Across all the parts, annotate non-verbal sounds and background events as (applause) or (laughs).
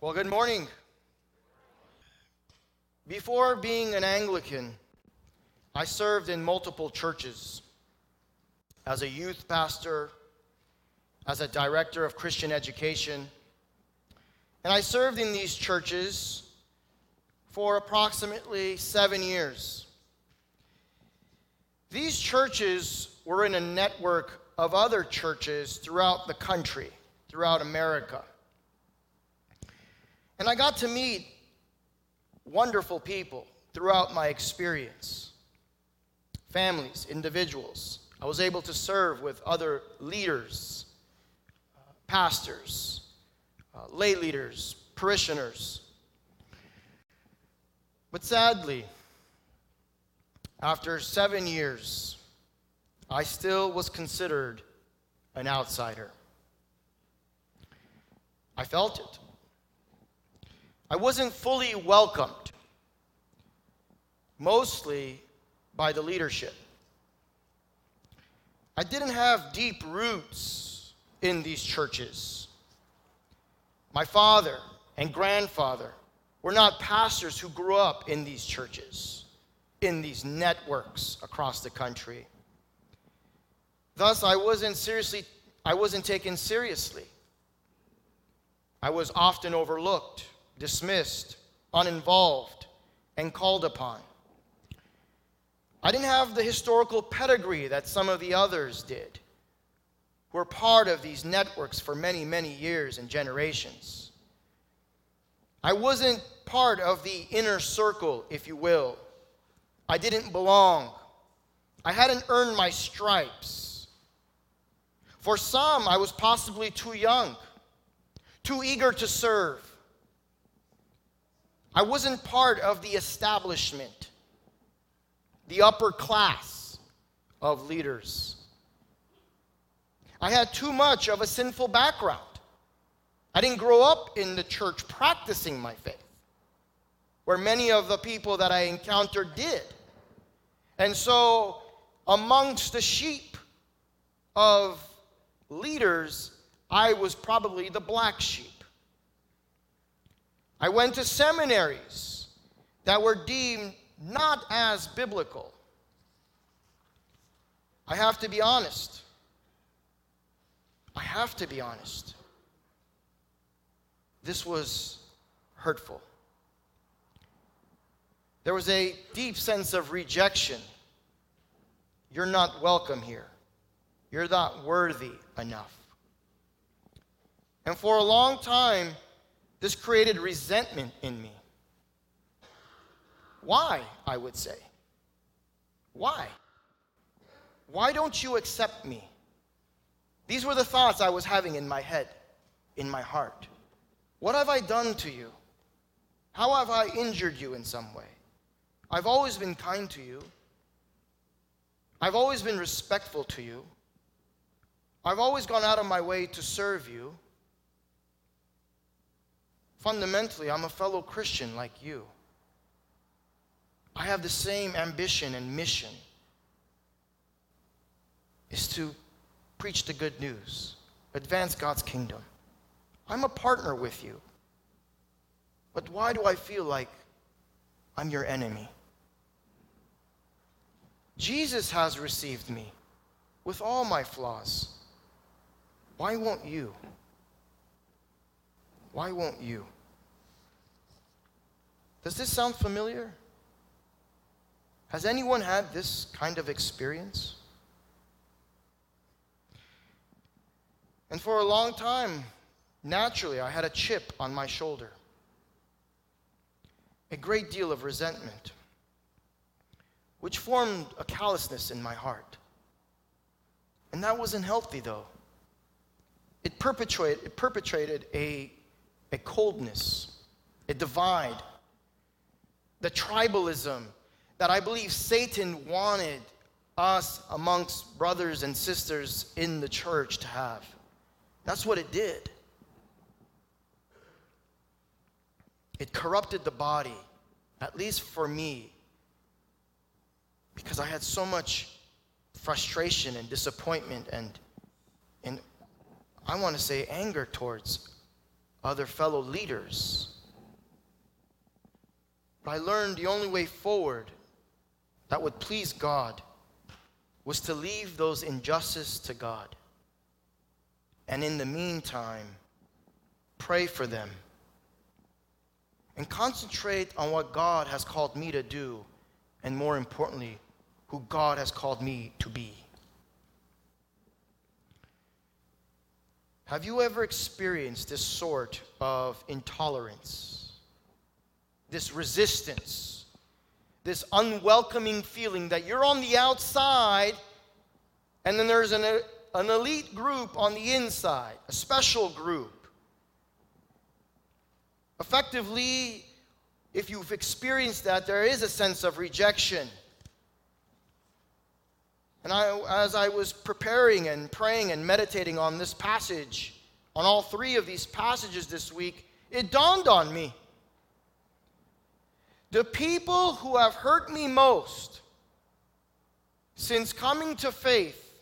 Well, good morning. Before being an Anglican, I served in multiple churches as a youth pastor, as a director of Christian education, and I served in these churches for approximately seven years. These churches were in a network of other churches throughout the country, throughout America. And I got to meet wonderful people throughout my experience families, individuals. I was able to serve with other leaders, uh, pastors, uh, lay leaders, parishioners. But sadly, after seven years, I still was considered an outsider. I felt it. I wasn't fully welcomed, mostly by the leadership. I didn't have deep roots in these churches. My father and grandfather were not pastors who grew up in these churches, in these networks across the country. Thus, I wasn't seriously, I wasn't taken seriously. I was often overlooked dismissed, uninvolved, and called upon. I didn't have the historical pedigree that some of the others did, who were part of these networks for many, many years and generations. I wasn't part of the inner circle, if you will. I didn't belong. I hadn't earned my stripes. For some, I was possibly too young, too eager to serve, I wasn't part of the establishment, the upper class of leaders. I had too much of a sinful background. I didn't grow up in the church practicing my faith, where many of the people that I encountered did. And so, amongst the sheep of leaders, I was probably the black sheep. I went to seminaries that were deemed not as biblical. I have to be honest. I have to be honest. This was hurtful. There was a deep sense of rejection. You're not welcome here. You're not worthy enough. And for a long time, this created resentment in me. Why, I would say? Why? Why don't you accept me? These were the thoughts I was having in my head, in my heart. What have I done to you? How have I injured you in some way? I've always been kind to you. I've always been respectful to you. I've always gone out of my way to serve you. Fundamentally, I'm a fellow Christian like you. I have the same ambition and mission is to preach the good news, advance God's kingdom. I'm a partner with you. But why do I feel like I'm your enemy? Jesus has received me with all my flaws. Why won't you? Why won't you? Does this sound familiar? Has anyone had this kind of experience? And for a long time, naturally, I had a chip on my shoulder, a great deal of resentment, which formed a callousness in my heart. And that wasn't healthy, though. It perpetrated, it perpetrated a a coldness, a divide, the tribalism that I believe Satan wanted us amongst brothers and sisters in the church to have. That's what it did. It corrupted the body, at least for me, because I had so much frustration and disappointment and, and I want to say anger towards other fellow leaders. But I learned the only way forward that would please God was to leave those injustices to God. And in the meantime, pray for them and concentrate on what God has called me to do, and more importantly, who God has called me to be. Have you ever experienced this sort of intolerance, this resistance, this unwelcoming feeling that you're on the outside and then there's an, an elite group on the inside, a special group? Effectively, if you've experienced that, there is a sense of rejection. And I, as I was preparing and praying and meditating on this passage, on all three of these passages this week, it dawned on me. The people who have hurt me most since coming to faith,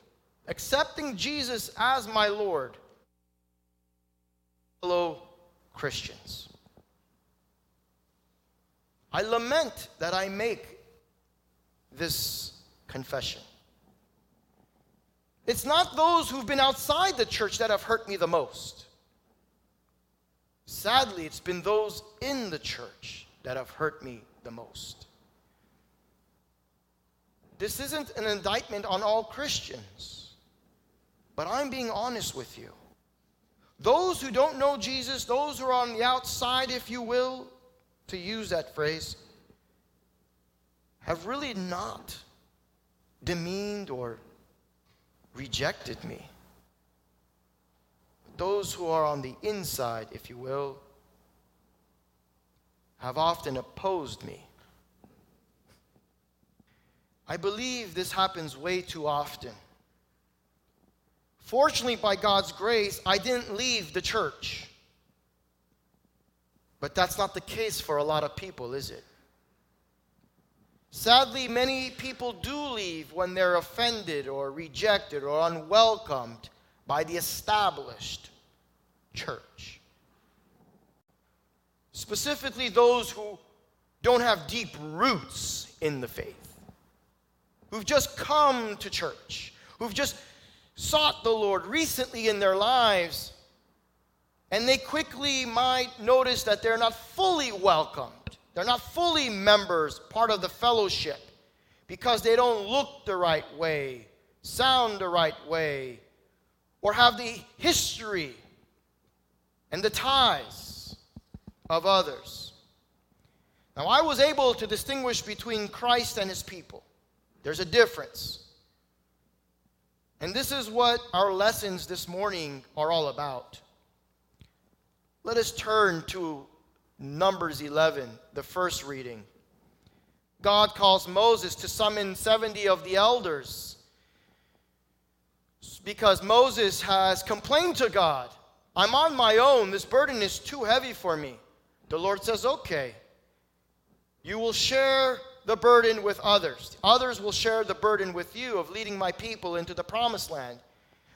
accepting Jesus as my Lord, fellow Christians. I lament that I make this confession. It's not those who've been outside the church that have hurt me the most. Sadly, it's been those in the church that have hurt me the most. This isn't an indictment on all Christians, but I'm being honest with you. Those who don't know Jesus, those who are on the outside, if you will, to use that phrase, have really not demeaned or rejected me. Those who are on the inside, if you will, have often opposed me. I believe this happens way too often. Fortunately, by God's grace, I didn't leave the church. But that's not the case for a lot of people, is it? Sadly, many people do leave when they're offended or rejected or unwelcomed by the established church. Specifically, those who don't have deep roots in the faith, who've just come to church, who've just sought the Lord recently in their lives, and they quickly might notice that they're not fully welcomed they're not fully members, part of the fellowship, because they don't look the right way, sound the right way, or have the history and the ties of others. Now, I was able to distinguish between Christ and his people. There's a difference. And this is what our lessons this morning are all about. Let us turn to Numbers 11, the first reading. God calls Moses to summon 70 of the elders because Moses has complained to God. I'm on my own. This burden is too heavy for me. The Lord says, Okay, you will share the burden with others. Others will share the burden with you of leading my people into the promised land.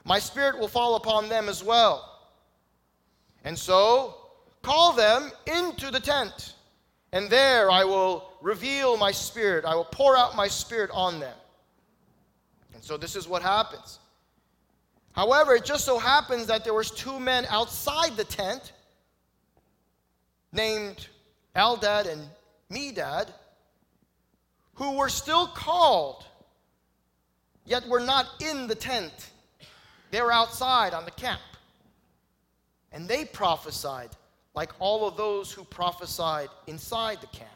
My spirit will fall upon them as well. And so Call them into the tent, and there I will reveal my spirit. I will pour out my spirit on them. And so this is what happens. However, it just so happens that there was two men outside the tent named Eldad and Medad who were still called, yet were not in the tent. They were outside on the camp. And they prophesied like all of those who prophesied inside the camp.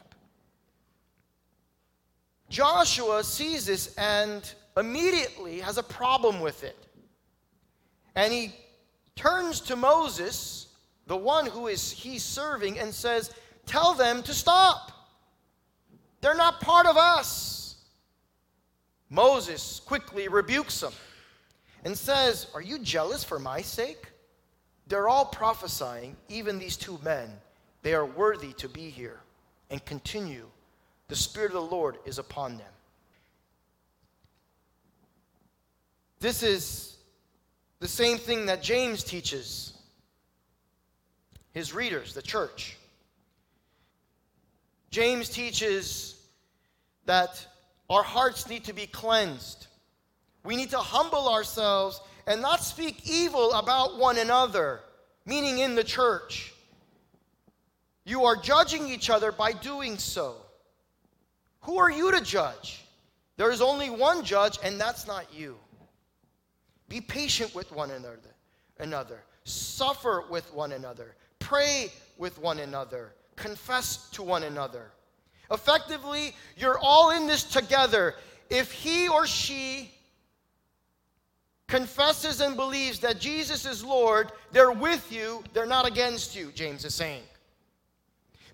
Joshua sees this and immediately has a problem with it. And he turns to Moses, the one who is he's serving, and says, Tell them to stop. They're not part of us. Moses quickly rebukes him and says, Are you jealous for my sake? They're all prophesying, even these two men. They are worthy to be here and continue. The Spirit of the Lord is upon them. This is the same thing that James teaches. his readers, the church. James teaches that our hearts need to be cleansed. We need to humble ourselves and not speak evil about one another, meaning in the church. You are judging each other by doing so. Who are you to judge? There is only one judge, and that's not you. Be patient with one another, another. Suffer with one another. Pray with one another. Confess to one another. Effectively, you're all in this together. If he or she confesses and believes that Jesus is Lord, they're with you, they're not against you, James is saying.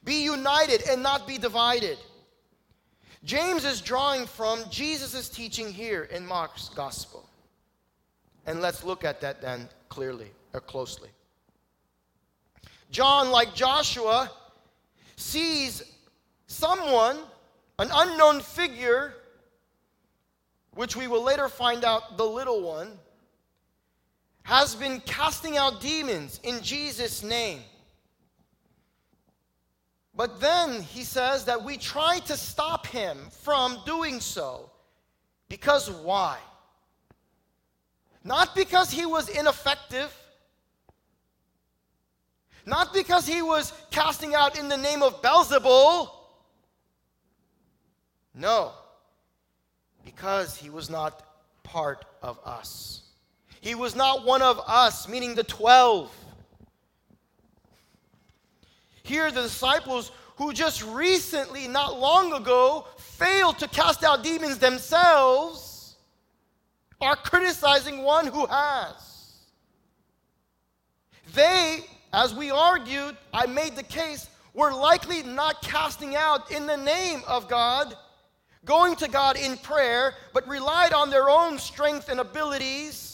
Be united and not be divided. James is drawing from Jesus' teaching here in Mark's gospel. And let's look at that then clearly or closely. John, like Joshua, sees someone, an unknown figure, which we will later find out the little one, has been casting out demons in Jesus' name. But then he says that we try to stop him from doing so. Because why? Not because he was ineffective, not because he was casting out in the name of Beelzebul. No, because he was not part of us. He was not one of us, meaning the 12. Here, the disciples who just recently, not long ago, failed to cast out demons themselves are criticizing one who has. They, as we argued, I made the case, were likely not casting out in the name of God, going to God in prayer, but relied on their own strength and abilities.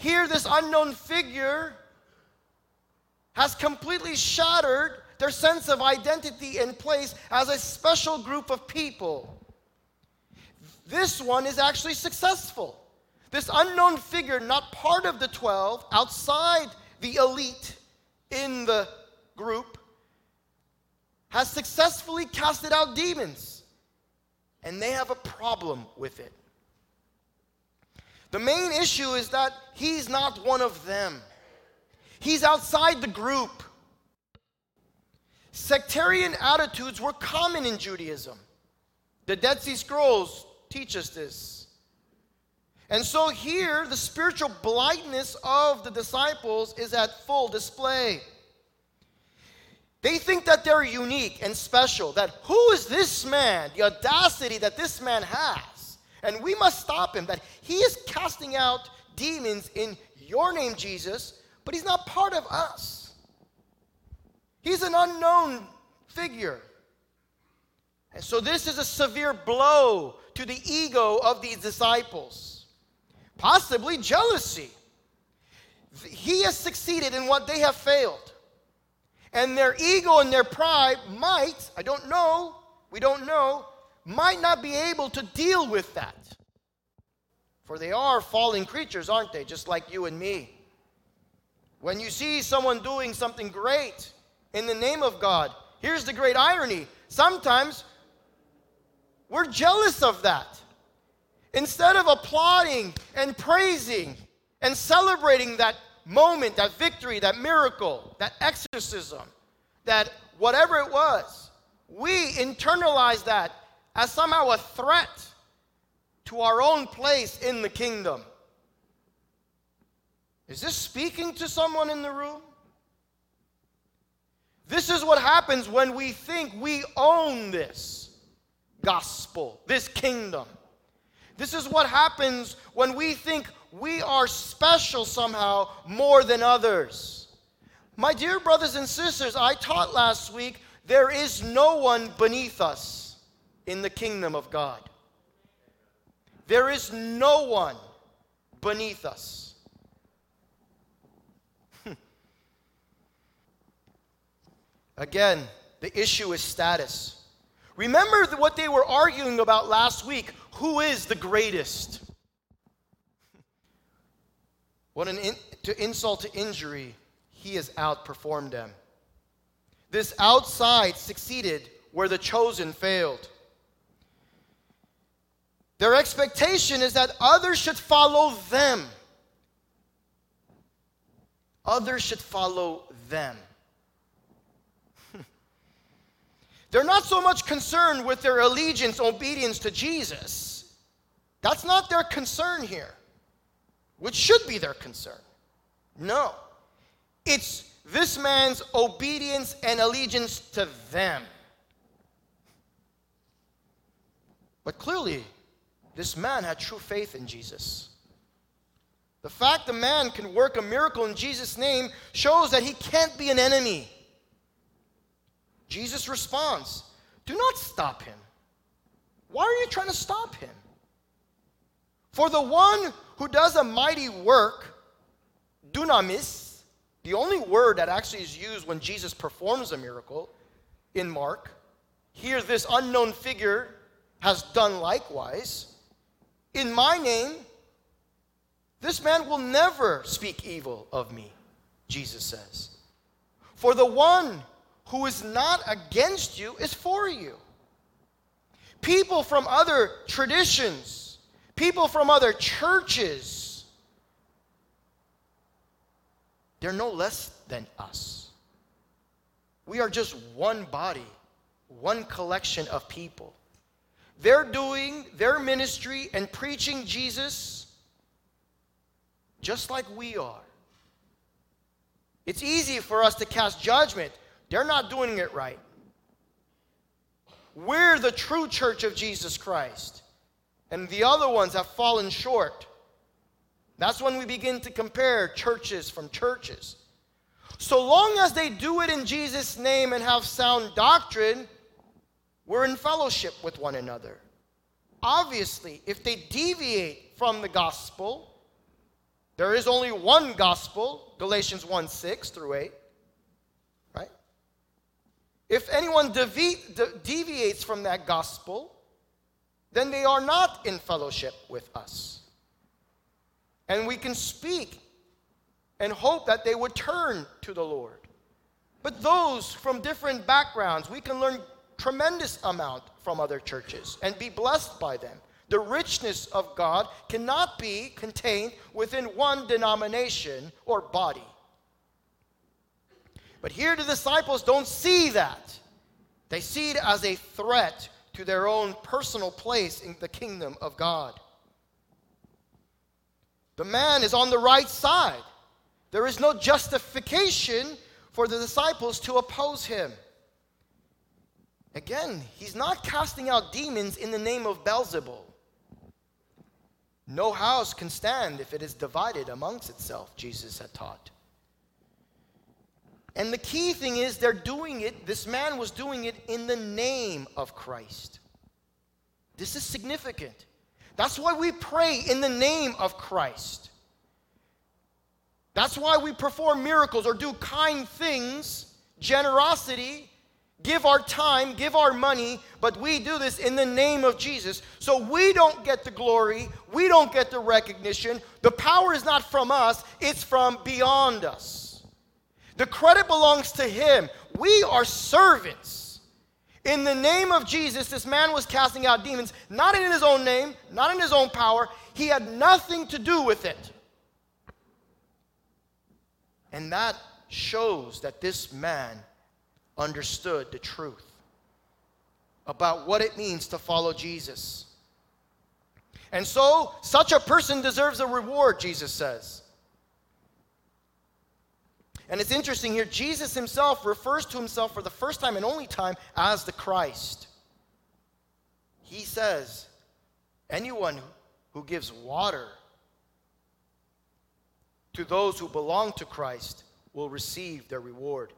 Here, this unknown figure has completely shattered their sense of identity and place as a special group of people. This one is actually successful. This unknown figure, not part of the 12, outside the elite in the group, has successfully casted out demons. And they have a problem with it. The main issue is that he's not one of them. He's outside the group. Sectarian attitudes were common in Judaism. The Dead Sea Scrolls teach us this. And so here, the spiritual blindness of the disciples is at full display. They think that they're unique and special, that who is this man, the audacity that this man has? And we must stop him, that he is casting out demons in your name, Jesus, but he's not part of us. He's an unknown figure. And so, this is a severe blow to the ego of these disciples, possibly jealousy. He has succeeded in what they have failed. And their ego and their pride might, I don't know, we don't know, might not be able to deal with that. For they are fallen creatures, aren't they? Just like you and me. When you see someone doing something great in the name of God, here's the great irony. Sometimes we're jealous of that. Instead of applauding and praising and celebrating that moment, that victory, that miracle, that exorcism, that whatever it was, we internalize that as somehow a threat to our own place in the kingdom. Is this speaking to someone in the room? This is what happens when we think we own this gospel, this kingdom. This is what happens when we think we are special somehow more than others. My dear brothers and sisters, I taught last week there is no one beneath us in the kingdom of God. There is no one beneath us. (laughs) Again, the issue is status. Remember what they were arguing about last week who is the greatest? (laughs) What an in, to insult to injury, he has outperformed them. This outside succeeded where the chosen failed. Their expectation is that others should follow them. Others should follow them. (laughs) They're not so much concerned with their allegiance, obedience to Jesus. That's not their concern here, which should be their concern. No. It's this man's obedience and allegiance to them. But clearly, this man had true faith in Jesus. The fact the man can work a miracle in Jesus' name shows that he can't be an enemy. Jesus responds, Do not stop him. Why are you trying to stop him? For the one who does a mighty work, dunamis, the only word that actually is used when Jesus performs a miracle in Mark, here this unknown figure has done likewise. In my name, this man will never speak evil of me, Jesus says. For the one who is not against you is for you. People from other traditions, people from other churches, they're no less than us. We are just one body, one collection of people. They're doing their ministry and preaching Jesus just like we are. It's easy for us to cast judgment they're not doing it right. We're the true church of Jesus Christ, and the other ones have fallen short. That's when we begin to compare churches from churches. So long as they do it in Jesus' name and have sound doctrine, we're in fellowship with one another. Obviously, if they deviate from the gospel, there is only one gospel, Galatians 1 6 through 8. Right? If anyone devi- de- deviates from that gospel, then they are not in fellowship with us. And we can speak and hope that they would turn to the Lord. But those from different backgrounds, we can learn tremendous amount from other churches and be blessed by them. The richness of God cannot be contained within one denomination or body. But here the disciples don't see that. They see it as a threat to their own personal place in the kingdom of God. The man is on the right side. There is no justification for the disciples to oppose him. Again, he's not casting out demons in the name of Beelzebul. No house can stand if it is divided amongst itself, Jesus had taught. And the key thing is, they're doing it, this man was doing it in the name of Christ. This is significant. That's why we pray in the name of Christ. That's why we perform miracles or do kind things, generosity, give our time, give our money, but we do this in the name of Jesus. So we don't get the glory, we don't get the recognition. The power is not from us, it's from beyond us. The credit belongs to him. We are servants. In the name of Jesus, this man was casting out demons, not in his own name, not in his own power. He had nothing to do with it. And that shows that this man understood the truth about what it means to follow Jesus. And so, such a person deserves a reward, Jesus says. And it's interesting here, Jesus himself refers to himself for the first time and only time as the Christ. He says, anyone who gives water to those who belong to Christ will receive their reward.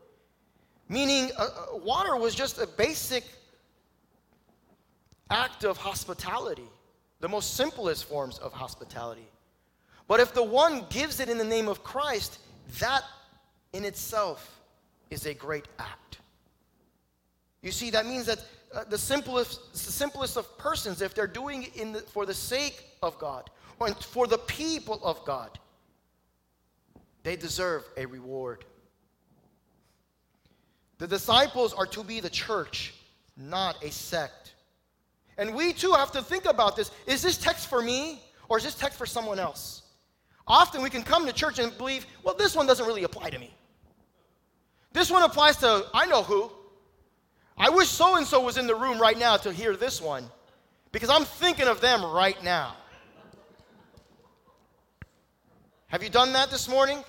Meaning, uh, uh water was just a basic act of hospitality, the most simplest forms of hospitality. But if the one gives it in the name of Christ, that in itself is a great act. You see, that means that uh, the, simplest, the simplest of persons, if they're doing it the, for the sake of God or for the people of God, they deserve a reward. The disciples are to be the church, not a sect. And we too have to think about this. Is this text for me or is this text for someone else? Often we can come to church and believe, well, this one doesn't really apply to me. This one applies to, I know who. I wish so and so was in the room right now to hear this one because I'm thinking of them right now. Have you done that this morning?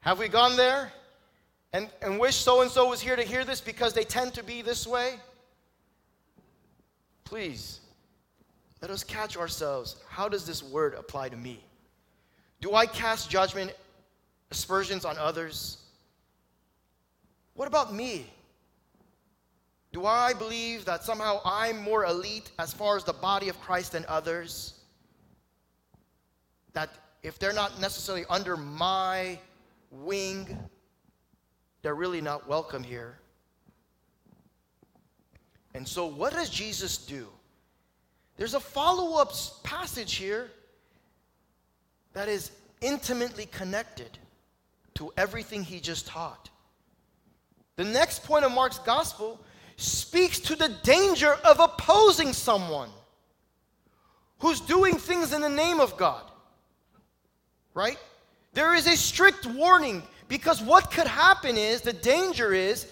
Have we gone there and, and wish so and so was here to hear this because they tend to be this way? Please, let us catch ourselves. How does this word apply to me? Do I cast judgment, aspersions on others? What about me? Do I believe that somehow I'm more elite as far as the body of Christ than others? That if they're not necessarily under my wing, they're really not welcome here. And so, what does Jesus do? There's a follow up passage here that is intimately connected to everything he just taught. The next point of Mark's gospel speaks to the danger of opposing someone who's doing things in the name of God. Right? There is a strict warning because what could happen is the danger is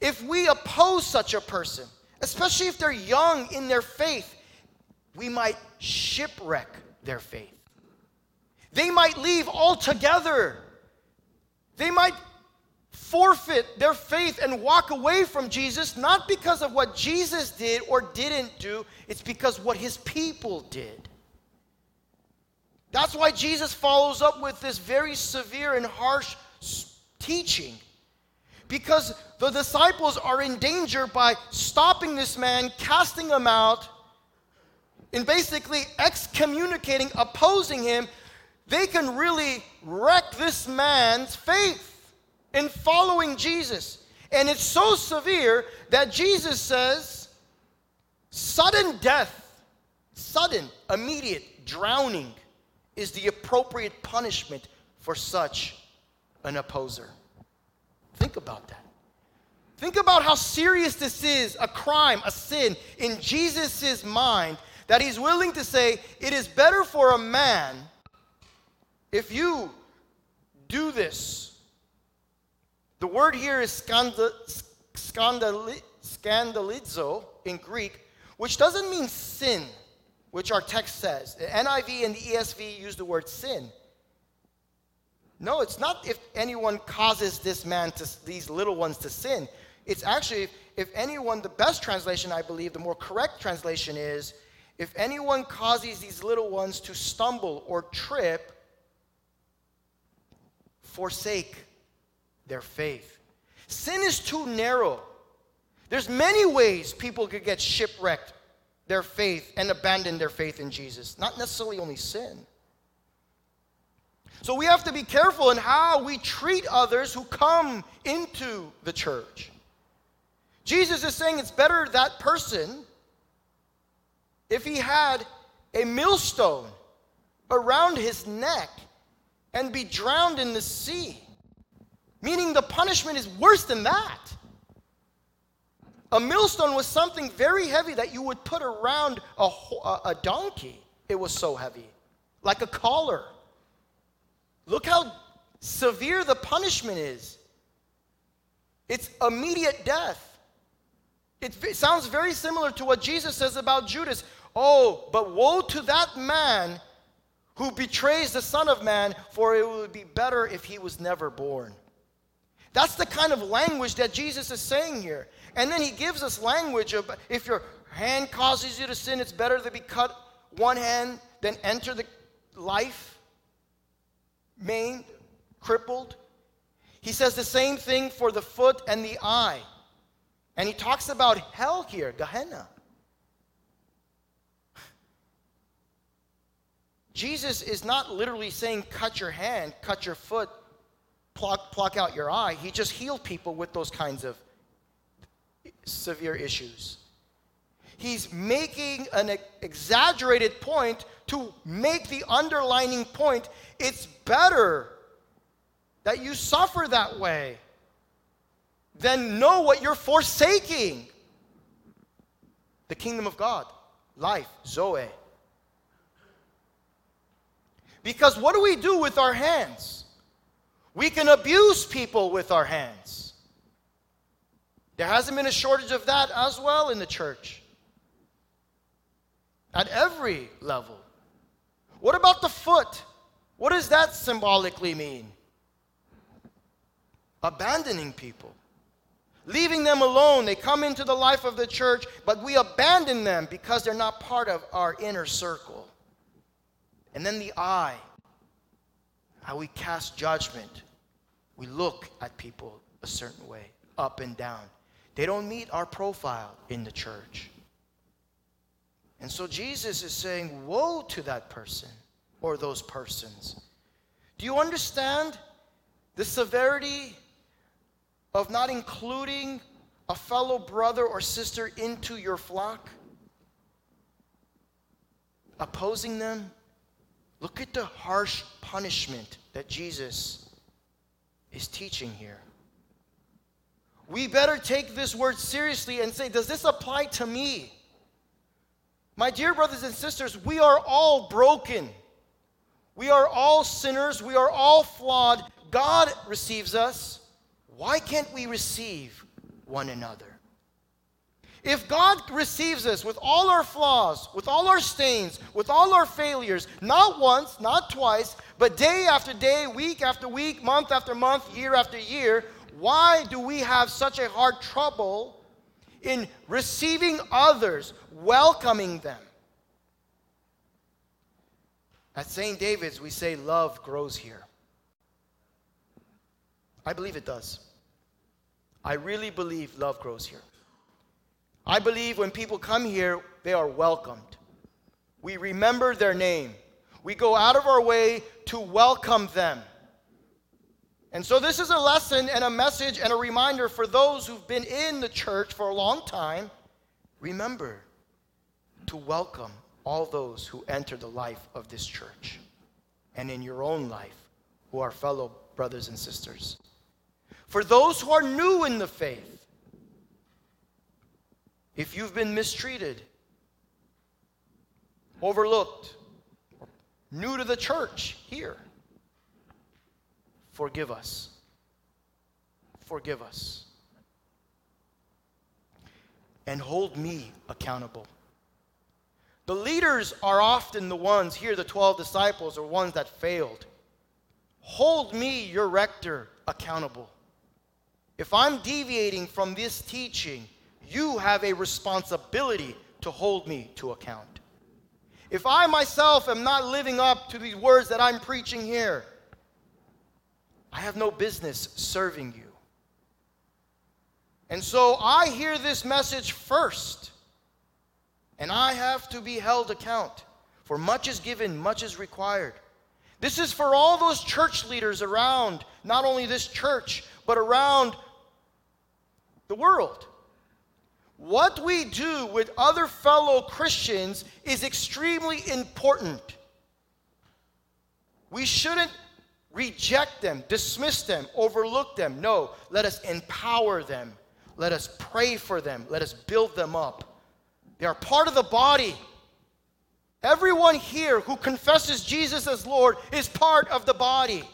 if we oppose such a person, especially if they're young in their faith, we might shipwreck their faith. They might leave altogether. They might forfeit their faith and walk away from Jesus, not because of what Jesus did or didn't do, it's because what his people did. That's why Jesus follows up with this very severe and harsh teaching. Because the disciples are in danger by stopping this man, casting him out, and basically excommunicating, opposing him. They can really wreck this man's faith in following Jesus. And it's so severe that Jesus says, sudden death, sudden, immediate drowning is the appropriate punishment for such an opposer. Think about that. Think about how serious this is a crime, a sin in Jesus' mind that he's willing to say it is better for a man if you do this the word here is scandal, scandalizo in Greek, which doesn't mean sin, which our text says. The NIV and the ESV use the word sin. No, it's not if anyone causes this man to these little ones to sin. It's actually if, if anyone, the best translation, I believe, the more correct translation is if anyone causes these little ones to stumble or trip, forsake their faith. Sin is too narrow. There's many ways people could get shipwrecked their faith and abandon their faith in Jesus, not necessarily only sin. So we have to be careful in how we treat others who come into the church. Jesus is saying it's better that person if he had a millstone around his neck and be drowned in the sea Meaning the punishment is worse than that. A millstone was something very heavy that you would put around a, a donkey. It was so heavy, like a collar. Look how severe the punishment is. It's immediate death. It, it sounds very similar to what Jesus says about Judas. Oh, but woe to that man who betrays the Son of Man, for it would be better if he was never born. That's the kind of language that Jesus is saying here. And then he gives us language of if your hand causes you to sin, it's better to be cut one hand than enter the life maimed, crippled. He says the same thing for the foot and the eye. And he talks about hell here, Gehenna. Jesus is not literally saying cut your hand, cut your foot, pluck, pluck out your eye. He just healed people with those kinds of severe issues. He's making an exaggerated point to make the underlining point it's better that you suffer that way than know what you're forsaking the kingdom of God, life, Zoe. Because what do we do with our hands? We can abuse people with our hands. There hasn't been a shortage of that as well in the church. At every level. What about the foot? What does that symbolically mean? Abandoning people, leaving them alone. They come into the life of the church, but we abandon them because they're not part of our inner circle. And then the eye, how we cast judgment. We look at people a certain way, up and down. They don't meet our profile in the church. And so Jesus is saying, Woe to that person or those persons. Do you understand the severity of not including a fellow brother or sister into your flock? Opposing them? Look at the harsh punishment that Jesus is teaching here. We better take this word seriously and say, Does this apply to me? My dear brothers and sisters, we are all broken. We are all sinners. We are all flawed. God receives us. Why can't we receive one another? If God receives us with all our flaws, with all our stains, with all our failures, not once, not twice, but day after day, week after week, month after month, year after year, why do we have such a hard trouble in receiving others, welcoming them? At St. David's, we say love grows here. I believe it does. I really believe love grows here. I believe when people come here, they are welcomed. We remember their name. We go out of our way to welcome them. And so, this is a lesson and a message and a reminder for those who've been in the church for a long time. Remember to welcome all those who enter the life of this church and in your own life who are fellow brothers and sisters. For those who are new in the faith, if you've been mistreated, overlooked, new to the church here, forgive us. Forgive us. And hold me accountable. The leaders are often the ones, here the 12 disciples are ones that failed. Hold me, your rector, accountable. If I'm deviating from this teaching, you have a responsibility to hold me to account. If I myself am not living up to these words that I'm preaching here, I have no business serving you. And so I hear this message first. And I have to be held account. For much is given, much is required. This is for all those church leaders around, not only this church, but around the world. What we do with other fellow Christians is extremely important. We shouldn't reject them, dismiss them, overlook them. No, let us empower them. Let us pray for them. Let us build them up. They are part of the body. Everyone here who confesses Jesus as Lord is part of the body.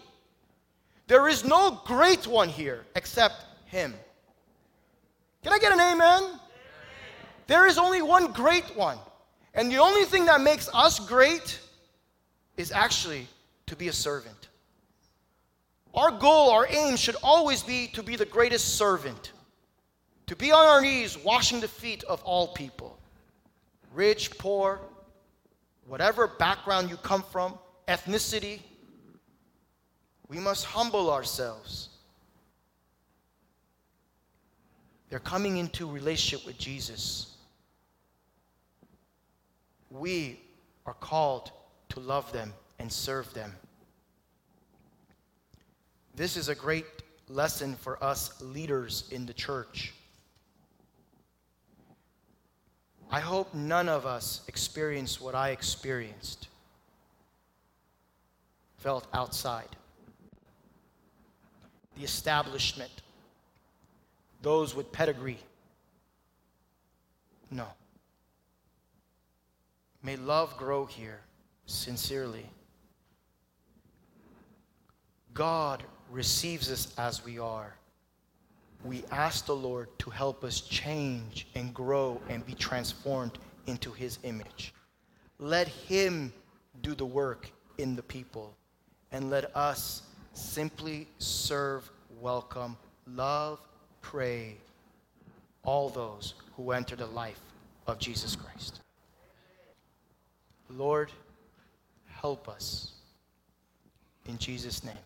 There is no great one here except Him. Can I get an amen? amen? There is only one great one. And the only thing that makes us great is actually to be a servant. Our goal, our aim should always be to be the greatest servant, to be on our knees washing the feet of all people rich, poor, whatever background you come from, ethnicity, we must humble ourselves. They're coming into relationship with Jesus. We are called to love them and serve them. This is a great lesson for us leaders in the church. I hope none of us experience what I experienced, felt outside. The establishment, those with pedigree. No. May love grow here sincerely. God receives us as we are. We ask the Lord to help us change and grow and be transformed into His image. Let Him do the work in the people, and let us simply serve, welcome, love, pray all those who enter the life of Jesus Christ. Lord, help us. In Jesus' name.